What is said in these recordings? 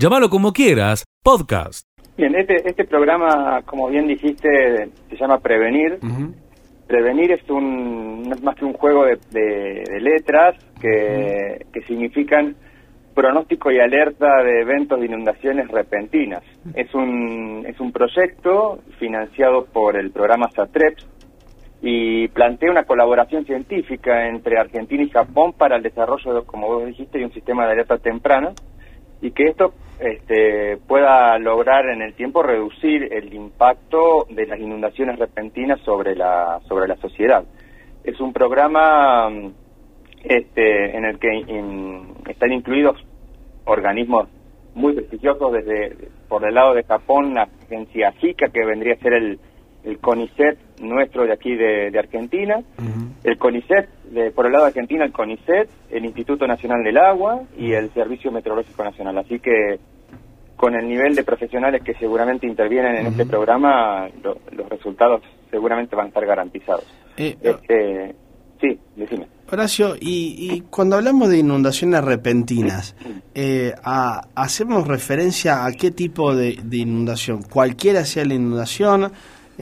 Llámalo como quieras, podcast. Bien, este, este programa, como bien dijiste, se llama Prevenir. Prevenir es un no es más que un juego de, de, letras que, que significan pronóstico y alerta de eventos de inundaciones repentinas. Es un, es un proyecto financiado por el programa SATREPS y plantea una colaboración científica entre Argentina y Japón para el desarrollo, como vos dijiste, de un sistema de alerta temprana y que esto este, pueda lograr en el tiempo reducir el impacto de las inundaciones repentinas sobre la sobre la sociedad. Es un programa este, en el que están incluidos organismos muy prestigiosos desde por el lado de Japón, la agencia JICA, que vendría a ser el, el CONICET nuestro de aquí de, Argentina, el CONICET, de, por el lado de Argentina, el CONICET, el Instituto Nacional del Agua y el Servicio Meteorológico Nacional. Así que con el nivel de profesionales que seguramente intervienen en este programa, los resultados seguramente van a estar garantizados. Eh, este, sí, decime. Horacio, y, cuando hablamos de inundaciones repentinas, eh, ¿hacemos referencia a qué tipo de inundación? ¿Cualquiera sea la inundación?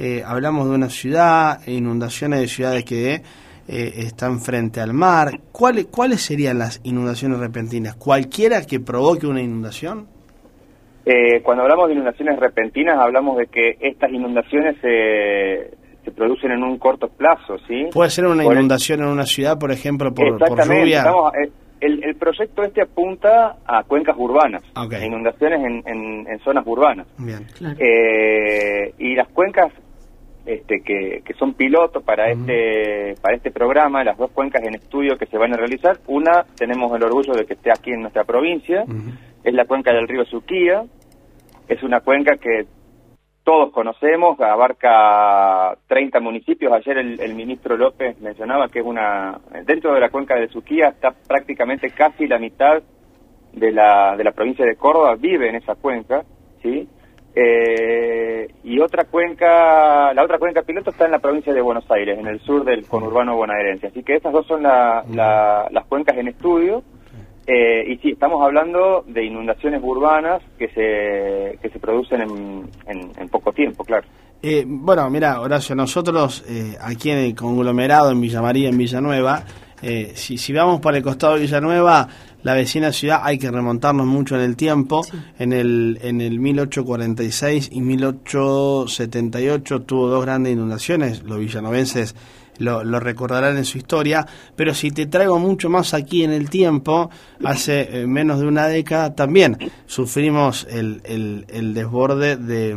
Eh, hablamos de una ciudad, inundaciones de ciudades que eh, están frente al mar. ¿Cuáles, ¿Cuáles serían las inundaciones repentinas? ¿Cualquiera que provoque una inundación? Eh, cuando hablamos de inundaciones repentinas, hablamos de que estas inundaciones se, se producen en un corto plazo, ¿sí? Puede ser una inundación en una ciudad, por ejemplo, por, por lluvia. el, el, proyecto este apunta a cuencas urbanas, inundaciones en, en, zonas urbanas. Bien. y las cuencas este, que, son pilotos para este para este programa, las dos cuencas en estudio que se van a realizar. Una, tenemos el orgullo de que esté aquí en nuestra provincia, es la cuenca del río Suquía, es una cuenca que todos conocemos, abarca 30 municipios. Ayer el, ministro López mencionaba que es una dentro de la cuenca del Suquía está prácticamente casi la mitad de la, de la provincia de Córdoba, vive en esa cuenca, ¿sí? Eh, y otra cuenca, la otra cuenca piloto está en la provincia de Buenos Aires, en el sur del conurbano bonaerense. Así que estas dos son las cuencas en estudio. Eh, y sí, estamos hablando de inundaciones urbanas que se, que se producen en, en, poco tiempo, claro. Eh, bueno, mira, Horacio, nosotros aquí en el conglomerado, en Villa María, en Villanueva, si, si vamos para el costado de Villanueva, la vecina ciudad hay que remontarnos mucho en el tiempo. En el en el 1846 y 1878 tuvo dos grandes inundaciones. Los villanovenses lo, lo, recordarán en su historia, pero si te traigo mucho más aquí en el tiempo, hace eh, menos de una década también sufrimos el, el, el desborde de,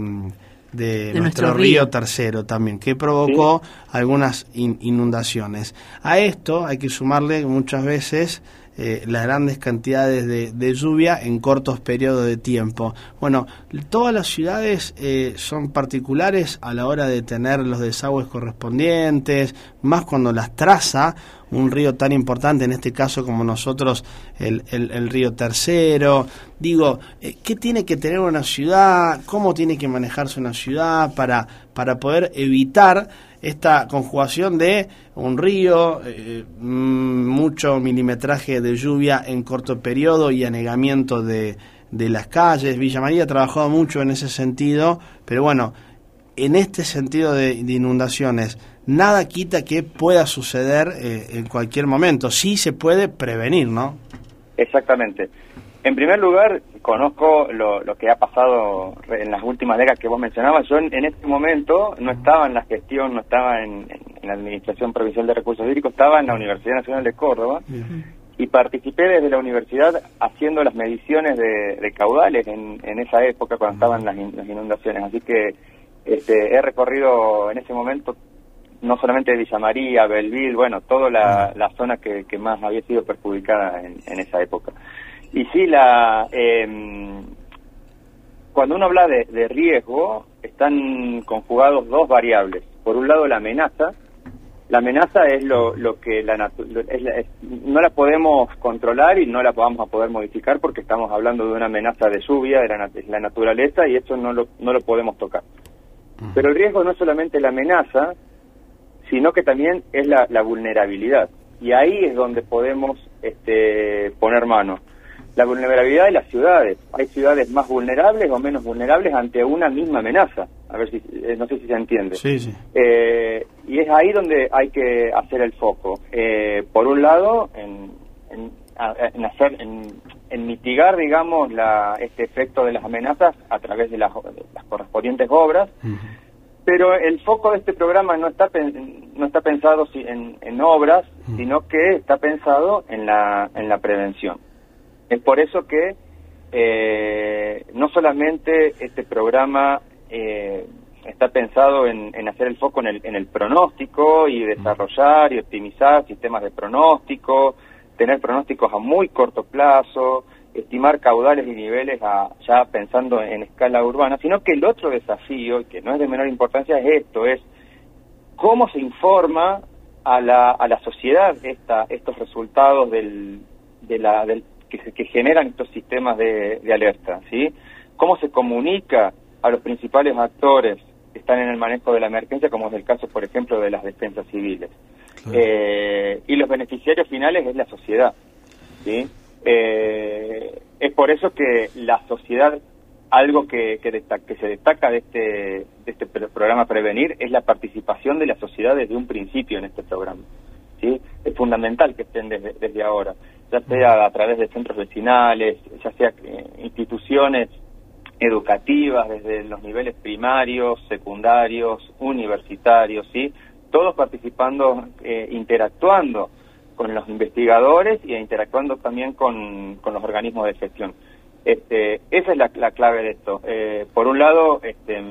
de, nuestro, río. tercero también, que provocó algunas inundaciones. A esto hay que sumarle muchas veces eh, las grandes cantidades de, lluvia en cortos periodos de tiempo. Bueno, todas las ciudades eh, son particulares a la hora de tener los desagües correspondientes, más cuando las traza un río tan importante, en este caso como nosotros, el, el, río Tercero. Digo, eh, ¿qué tiene que tener una ciudad? ¿Cómo tiene que manejarse una ciudad para, para poder evitar esta conjugación de un río, eh, mm, mucho milimetraje de lluvia en corto periodo y anegamiento de, de las calles. Villa María ha trabajado mucho en ese sentido, pero bueno, en este sentido de, inundaciones, nada quita que pueda suceder eh, en cualquier momento. Sí se puede prevenir, ¿no? Exactamente. En primer lugar, conozco lo, que ha pasado en las últimas décadas que vos mencionabas. Yo en, este momento no estaba en la gestión, no estaba en, la Administración Provincial de Recursos Hídricos, estaba en la Universidad Nacional de Córdoba y participé desde la universidad haciendo las mediciones de, caudales en, esa época cuando estaban las, inundaciones. Así que este, he recorrido en ese momento no solamente Villa María, Belville, bueno, toda la, zona que, más había sido perjudicada en esa época. Y sí, la, eh, cuando uno habla de, riesgo, están conjugados dos variables. Por un lado, la amenaza. La amenaza es lo, lo que la, no la podemos controlar y no la vamos a poder modificar porque estamos hablando de una amenaza de lluvia, de la, la naturaleza, y eso no lo, no lo podemos tocar. Pero el riesgo no es solamente la amenaza, sino que también es la, la vulnerabilidad. Y ahí es donde podemos este, poner mano. La vulnerabilidad de las ciudades. Hay ciudades más vulnerables o menos vulnerables ante una misma amenaza. A ver si, eh, no sé si se entiende. Sí, sí. Eh, y es ahí donde hay que hacer el foco. Eh, por un lado, en, en, hacer, en, mitigar, digamos, la, este efecto de las amenazas a través de las, correspondientes obras. Pero el foco de este programa no está no está pensado en, en obras, sino que está pensado en la en la prevención. Es por eso que eh, no solamente este programa eh, está pensado en, hacer el foco en el, en el pronóstico y desarrollar y optimizar sistemas de pronóstico, tener pronósticos a muy corto plazo, estimar caudales y niveles ya pensando en escala urbana, sino que el otro desafío, que no es de menor importancia, es esto, es cómo se informa a la, a la sociedad esta, estos resultados del, de la, del que, generan estos sistemas de, alerta, ¿sí? Cómo se comunica a los principales actores que están en el manejo de la emergencia, como es el caso, por ejemplo, de las defensas civiles. Eh, y los beneficiarios finales es la sociedad, ¿sí? Eh, es por eso que la sociedad, algo que, que, que se destaca de este, de este programa Prevenir, es la participación de la sociedad desde un principio en este programa. ¿sí? Es fundamental que estén desde, desde ahora ya sea a través de centros vecinales, ya sea instituciones educativas desde los niveles primarios, secundarios, universitarios, ¿sí? Todos participando, eh, interactuando con los investigadores y interactuando también con, los organismos de gestión. Este, esa es la, clave de esto. Eh, por un lado, este,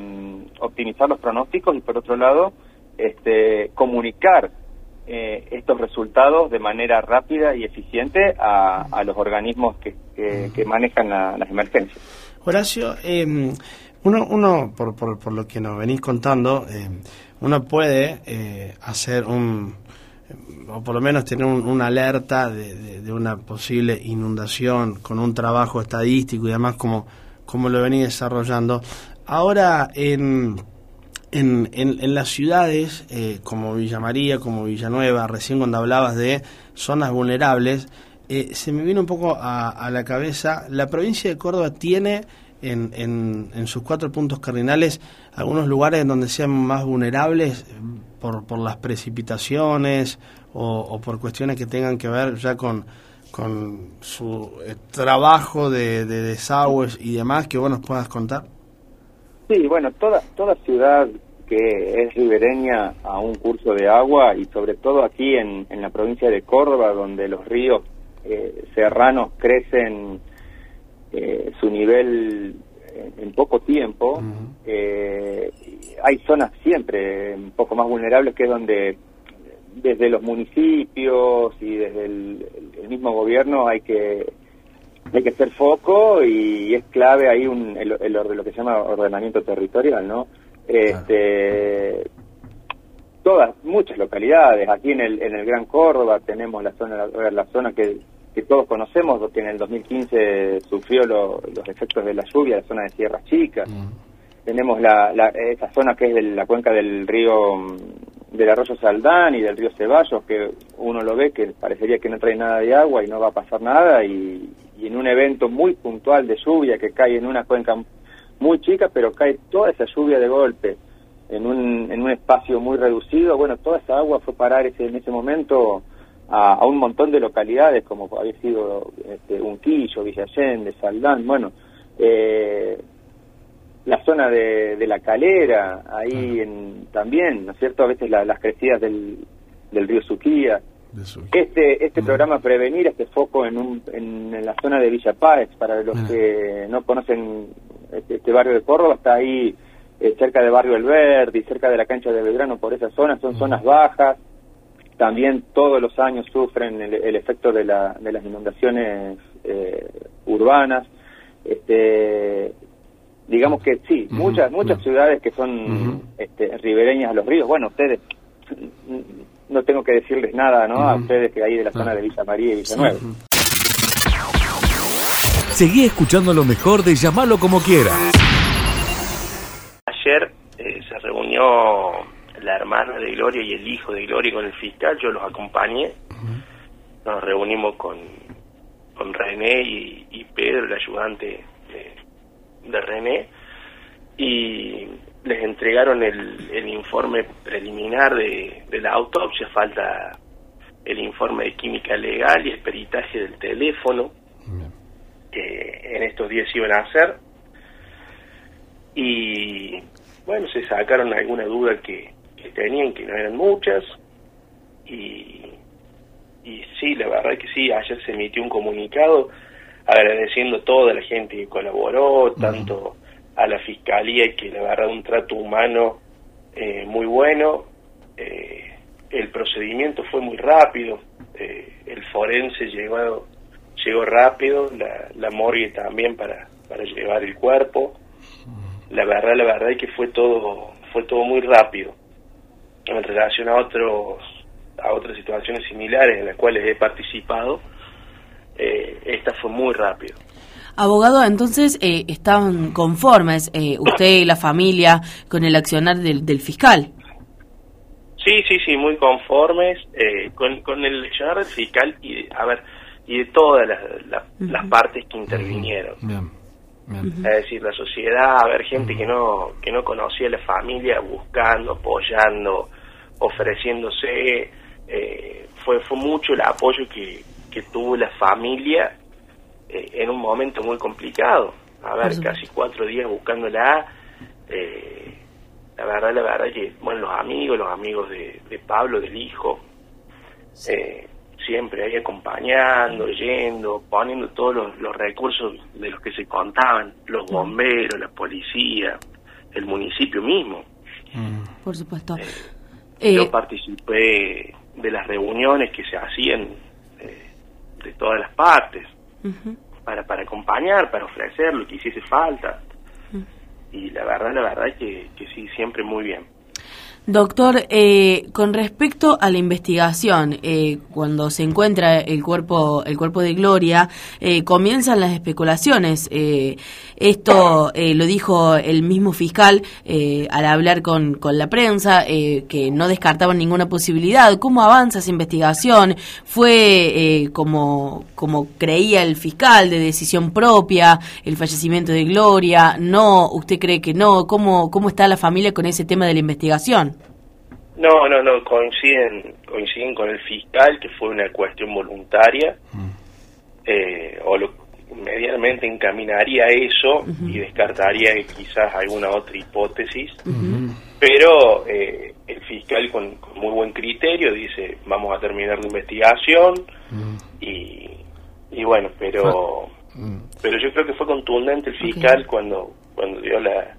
optimizar los pronósticos y por otro lado, este, comunicar eh, estos resultados de manera rápida y eficiente a, los organismos que, manejan las emergencias. Horacio, em, uno, uno por, por, lo que nos venís contando, em, uno puede eh, hacer un, o por lo menos tener una alerta de, una posible inundación con un trabajo estadístico y demás como, como lo venís desarrollando. Ahora, en en, en, las ciudades eh, como Villa María, como Villanueva, recién cuando hablabas de zonas vulnerables, eh, se me vino un poco a, la cabeza, la provincia de Córdoba tiene en, en, sus cuatro puntos cardinales algunos lugares donde sean más vulnerables por, por las precipitaciones o, por cuestiones que tengan que ver ya con, con su eh, trabajo de, de desagües y demás que vos nos puedas contar. Sí, bueno, toda, toda ciudad que es ribereña a un curso de agua y sobre todo aquí en, en la provincia de Córdoba, donde los ríos eh, serranos crecen eh, su nivel en, poco tiempo, eh, hay zonas siempre un poco más vulnerables que es donde desde los municipios y desde el mismo gobierno hay que hay que hacer foco y es clave ahí un, el, lo que se llama ordenamiento territorial, ¿no? Este, todas, muchas localidades, aquí en el, en el Gran Córdoba tenemos la zona, la zona que, que todos conocemos, que en el 2015 sufrió los efectos de la lluvia, la zona de Sierra Chica. Mm. Tenemos la, la, esa zona que es de la cuenca del río del arroyo Saldán y del río Ceballos, que uno lo ve que parecería que no trae nada de agua y no va a pasar nada, y, y en un evento muy puntual de lluvia que cae en una cuenca muy chica, pero cae toda esa lluvia de golpe en un, en un espacio muy reducido, bueno, toda esa agua fue parar ese, en ese momento a, un montón de localidades, como había sido este, Unquillo, Villa Allende, Saldán, bueno, eh, la zona de, de, la calera, ahí en, también, ¿no es cierto? A veces las crecidas del, del río Suquía. Este, este programa Prevenir, este foco en, un, en, la zona de Villa Páez, para los que no conocen este, este, barrio de Córdoba, está ahí eh, cerca de Barrio El Verde y cerca de la cancha de Belgrano, por esa zona, son zonas bajas, también todos los años sufren el, efecto de, la, de las inundaciones eh, urbanas. Este, digamos que sí, muchas muchas ciudades que son este, ribereñas a los ríos, bueno, ustedes no tengo que decirles nada, ¿no? A ustedes que hay de la zona de Villa María y Villanueva. Seguí escuchando lo mejor de llamarlo como quiera. Ayer eh, se reunió la hermana de Gloria y el hijo de Gloria con el fiscal, yo los acompañé. Nos reunimos con, con René y, Pedro, el ayudante de, René, y les entregaron el, el informe preliminar de, de la autopsia, falta el informe de química legal y el peritaje del teléfono que en estos días iban a hacer. Y bueno, se sacaron alguna duda que, tenían, que no eran muchas. Y, y sí, la verdad que sí, ayer se emitió un comunicado agradeciendo a toda la gente que colaboró, tanto a la fiscalía que la verdad un trato humano eh, muy bueno. Eh, el procedimiento fue muy rápido, eh, el forense llegó, llegó rápido, la, la morgue también para, para llevar el cuerpo. La verdad, la verdad es que fue todo, fue todo muy rápido. En relación a otros, a otras situaciones similares en las cuales he participado, eh, esta fue muy rápido. Abogado, entonces eh, estaban conformes usted y la familia con el accionar del, del fiscal. Sí, sí, sí, muy conformes eh, con, con el accionar fiscal y, a ver, y de todas las, las partes que intervinieron. Es decir, la sociedad, a ver, gente que no que no conocía a la familia, buscando, apoyando, ofreciéndose, eh, fue fue mucho el apoyo que, que tuvo la familia eh, en un momento muy complicado. A ver, casi cuatro días buscándola. Eh, la verdad, la verdad que, bueno, los amigos, los amigos de, Pablo, del hijo, eh, siempre ahí acompañando, yendo, poniendo todos los, recursos de los que se contaban, los bomberos, la policía, el municipio mismo. Mm. Por supuesto. Eh, yo eh, participé de las reuniones que se hacían de todas las partes para, para acompañar, para ofrecer lo que hiciese falta. Y la verdad, la verdad que, que sí, siempre muy bien. Doctor, eh, con respecto a la investigación, eh, cuando se encuentra el cuerpo, el cuerpo de Gloria, eh, comienzan las especulaciones. esto lo dijo el mismo fiscal al hablar con, con la prensa, que no descartaban ninguna posibilidad. ¿Cómo avanza esa investigación? ¿Fue como, como creía el fiscal, de decisión propia, el fallecimiento de Gloria? ¿No? ¿Usted cree que no? ¿Cómo, cómo está la familia con ese tema de la investigación? No, no, no, coinciden, coinciden con el fiscal que fue una cuestión voluntaria, mm. eh, o lo, medianamente encaminaría eso y descartaría quizás alguna otra hipótesis, pero eh, el fiscal con, muy buen criterio dice vamos a terminar la investigación y, y bueno, pero, mm. pero yo creo que fue contundente el fiscal cuando, cuando dio la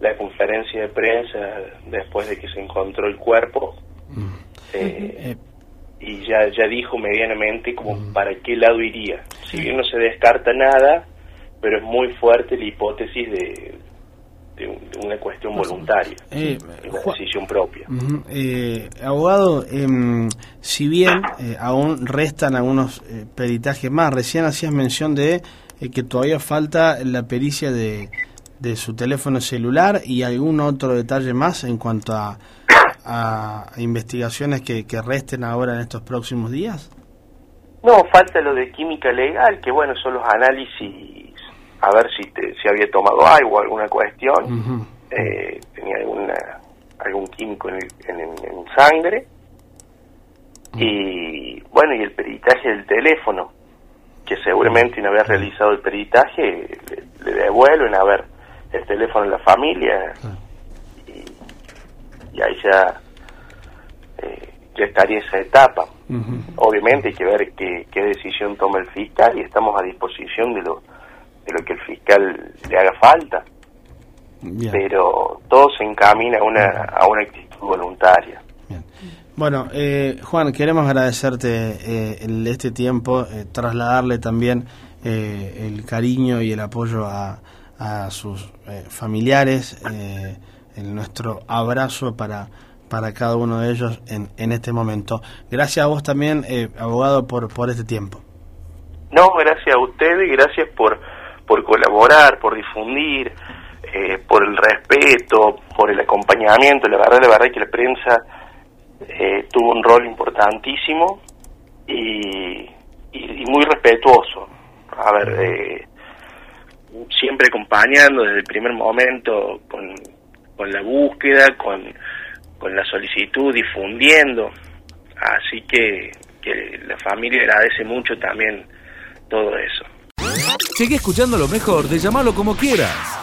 la conferencia de prensa después de que se encontró el cuerpo mm. eh, eh. y ya ya dijo medianamente como mm. para qué lado iría si bien no se descarta nada pero es muy fuerte la hipótesis de, de, una cuestión voluntaria eh, una decisión propia abogado em, si bien aún restan algunos peritajes más recién hacías mención de que todavía falta la pericia de de su teléfono celular y algún otro detalle más en cuanto a, a investigaciones que, que resten ahora en estos próximos días? No, falta lo de química legal, que bueno, son los análisis, a ver si, te, si había tomado algo, alguna cuestión, eh, tenía alguna, algún químico en, en, sangre, y bueno, y el peritaje del teléfono, que seguramente no había realizado el peritaje, le, le devuelven a ver el teléfono de la familia y, ahí ya, eh, ya estaría esa etapa. Obviamente hay que ver qué, qué decisión toma el fiscal y estamos a disposición de lo, de lo que el fiscal le haga falta. Pero todo se encamina a una, a una actitud voluntaria. Bueno, eh, Juan, queremos agradecerte eh, el, este tiempo, eh, trasladarle también el cariño y el apoyo a, a sus eh, familiares, eh, en nuestro abrazo para, para cada uno de ellos en, en este momento. Gracias a vos también, eh, abogado, por, por este tiempo. No, gracias a ustedes y gracias por, por colaborar, por difundir, por el respeto, por el acompañamiento. La verdad, la verdad es que la prensa tuvo un rol importantísimo y, y, muy respetuoso. A ver, eh, siempre acompañando desde el primer momento con, con la búsqueda, con, con la solicitud, difundiendo. Así que, que la familia agradece mucho también todo eso. Sigue escuchando lo mejor de llamarlo como quieras.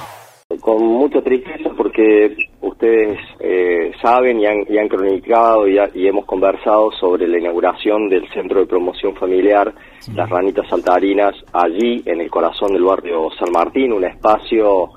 Con mucha tristeza porque ustedes eh, saben y han, y han cronicado y, y, hemos conversado sobre la inauguración del Centro de Promoción Familiar, Las Ranitas Saltarinas, allí en el corazón del barrio San Martín, un espacio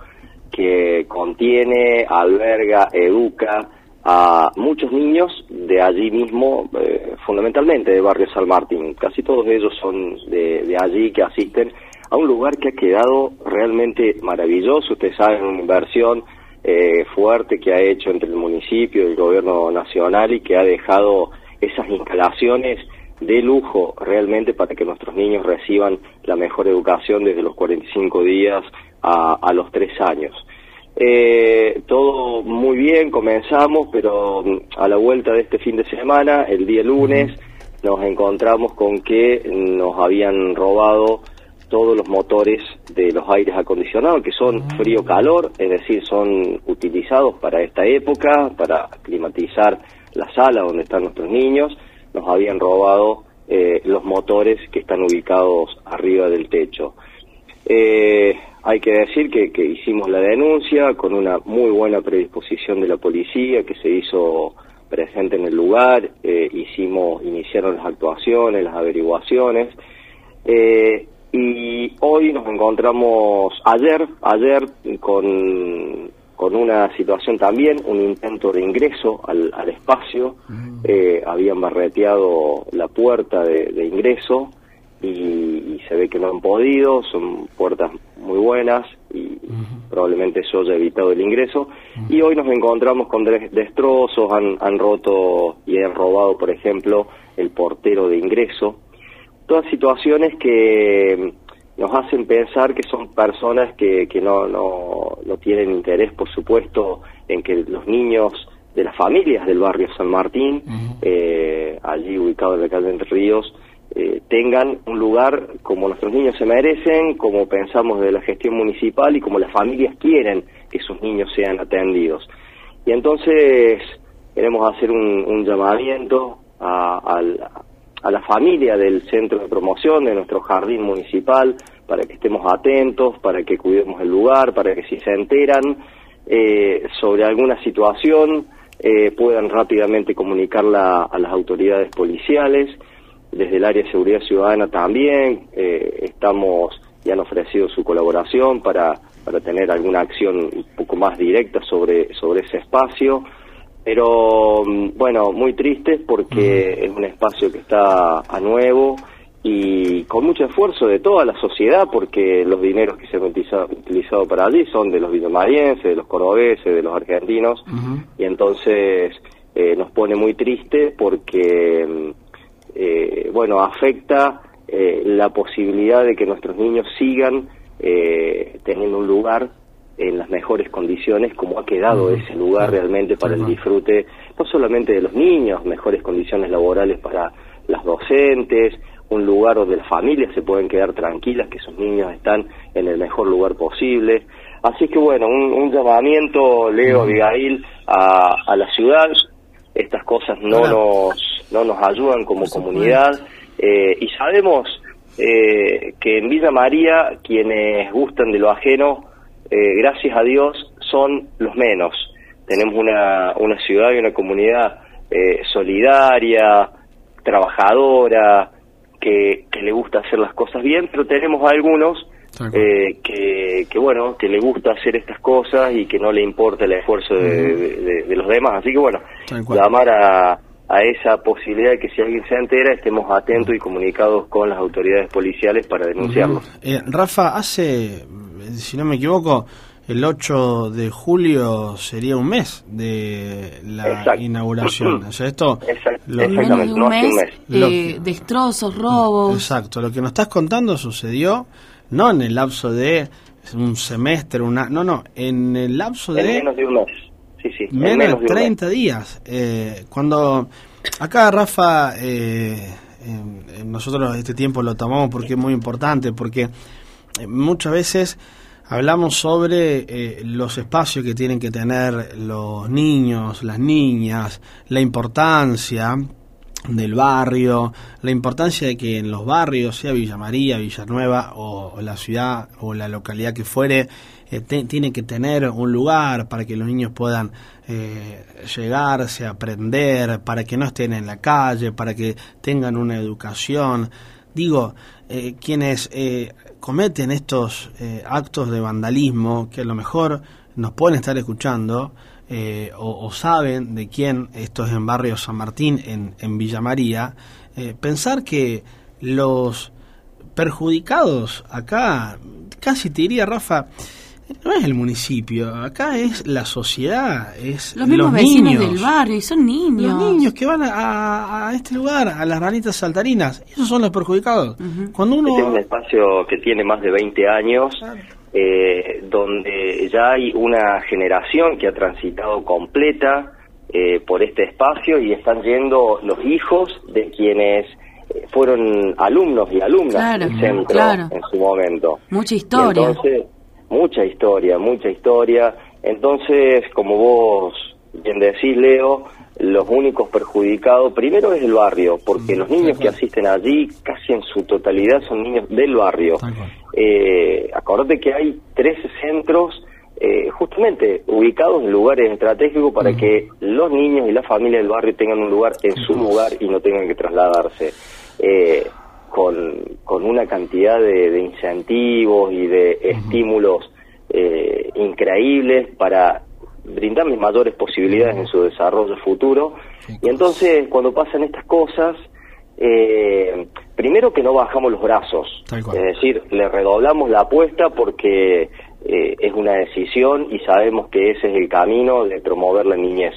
que contiene, alberga, educa a muchos niños de allí mismo, eh, fundamentalmente de barrio San Martín. Casi todos ellos son de, de allí que asisten a un lugar que ha quedado realmente maravilloso. Ustedes saben, una inversión eh, fuerte que ha hecho entre el municipio y el gobierno nacional y que ha dejado esas instalaciones de lujo realmente para que nuestros niños reciban la mejor educación desde los 45 días a, a los 3 años. Eh, todo muy bien, comenzamos, pero mm, a la vuelta de este fin de semana, el día lunes, nos encontramos con que nos habían robado todos los motores de los aires acondicionados, que son ah. frío-calor, es decir, son utilizados para esta época, para climatizar la sala donde están nuestros niños, nos habían robado eh, los motores que están ubicados arriba del techo. Eh, hay que decir que, que, hicimos la denuncia con una muy buena predisposición de la policía que se hizo presente en el lugar, eh, hicimos, iniciaron las actuaciones, las averiguaciones, eh, y hoy nos encontramos ayer, ayer con, con una situación también, un intento de ingreso al, al espacio, mm. eh, habían barreteado la puerta de, ingreso y, se ve que no han podido, son puertas muy buenas y probablemente eso haya evitado el ingreso. Y hoy nos encontramos con destrozos, han, han roto y han robado, por ejemplo, el portero de ingreso todas situaciones que nos hacen pensar que son personas que, que no, no, no tienen interés, por supuesto, en que los niños de las familias del barrio San Martín, eh, allí ubicado en la calle Entre Ríos, eh, tengan un lugar como nuestros niños se merecen, como pensamos de la gestión municipal y como las familias quieren que sus niños sean atendidos. Y entonces queremos hacer un, un llamamiento a, al, a la familia del centro de promoción, de nuestro jardín municipal, para que estemos atentos, para que cuidemos el lugar, para que si se enteran eh, sobre alguna situación eh, puedan rápidamente comunicarla a las autoridades policiales. Desde el área de seguridad ciudadana también eh, estamos y han ofrecido su colaboración para, para tener alguna acción un poco más directa sobre, sobre ese espacio. Pero mm, bueno, muy triste porque es un espacio que está a nuevo y con mucho esfuerzo de toda la sociedad porque los dineros que se han utilizado, para allí son de los villamarienses, de los cordobeses, de los argentinos. Y entonces eh, nos pone muy triste porque, mm, eh, bueno, afecta eh, la posibilidad de que nuestros niños sigan teniendo un lugar en las mejores condiciones como ha quedado ese lugar realmente para el disfrute, no solamente de los niños, mejores condiciones laborales para las docentes, un lugar donde las familias se pueden quedar tranquilas, que sus niños están en el mejor lugar posible. Así que bueno, un, llamamiento, Leo, Abigail, a, a la ciudad. Estas cosas no, nos, no nos ayudan como comunidad. Eh, y sabemos eh, que en Villa María quienes gustan de lo ajeno eh, gracias a Dios, son los menos. Tenemos una, una ciudad y una comunidad eh, solidaria, trabajadora, que, que, le gusta hacer las cosas bien, pero tenemos algunos eh, que, que, bueno, que le gusta hacer estas cosas y que no le importa el esfuerzo de, de, los demás. Así que bueno, llamar a, a esa posibilidad de que si alguien se entera estemos atentos y comunicados con las autoridades policiales para denunciarlo. Rafa, hace si no me equivoco, el 8 de julio sería un mes de la inauguración. O sea, esto... Lo, exactamente, un mes, eh, destrozos, robos... Exacto, lo que nos estás contando sucedió no en el lapso de un semestre, una no, no, en el lapso de... menos de un mes, sí, sí. Menos, de 30 días. Eh, cuando acá Rafa... Eh, nosotros este tiempo lo tomamos porque es muy importante, porque muchas veces hablamos sobre los espacios que tienen que tener los niños, las niñas, la importancia del barrio, la importancia de que en los barrios, sea Villa María, Villanueva o, la ciudad o la localidad que fuere, eh, tiene que tener un lugar para que los niños puedan eh, llegarse, aprender, para que no estén en la calle, para que tengan una educación. Digo, eh, quienes eh, cometen estos actos de vandalismo, que a lo mejor nos pueden estar escuchando, eh, o, saben de quién, esto es en Barrio San Martín, en, en Villa María, eh, pensar que los perjudicados acá, casi te diría Rafa, no es el municipio, acá es la sociedad, es los mismos vecinos del barrio y son niños. Los niños que van a, este lugar, a las ranitas saltarinas, esos son los perjudicados. Cuando uno... Este es un espacio que tiene más de 20 años, eh, donde ya hay una generación que ha transitado completa eh, por este espacio y están yendo los hijos de quienes eh, fueron alumnos y alumnas del centro en su momento. Mucha historia. entonces, mucha historia, mucha historia. Entonces, como vos bien decís, Leo, los únicos perjudicados, primero es el barrio, porque mm, los niños que asisten allí, casi en su totalidad, son niños del barrio. Eh, acordate que hay 13 centros eh, justamente ubicados en lugares estratégicos para que los niños y las familias del barrio tengan un lugar en su lugar y no tengan que trasladarse. Eh, con, con una cantidad de, incentivos y de estímulos eh, increíbles para brindarles mayores posibilidades en su desarrollo futuro. Y entonces, cuando pasan estas cosas, eh, primero que no bajamos los brazos, es decir, le redoblamos la apuesta porque eh, es una decisión y sabemos que ese es el camino de promover la niñez.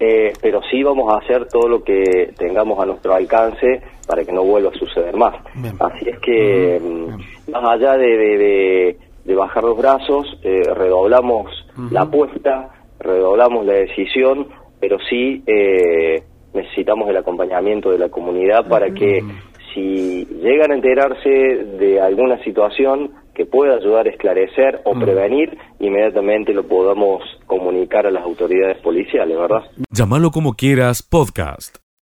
Eh, pero sí vamos a hacer todo lo que tengamos a nuestro alcance para que no vuelva a suceder más. Así es que, mm, más allá de, de, bajar los brazos, eh, redoblamos la apuesta, redoblamos la decisión, pero sí eh, necesitamos el acompañamiento de la comunidad para que si llegan a enterarse de alguna situación que pueda ayudar a esclarecer o prevenir, inmediatamente lo podamos comunicar a las autoridades policiales, ¿verdad? Llámalo como quieras, podcast.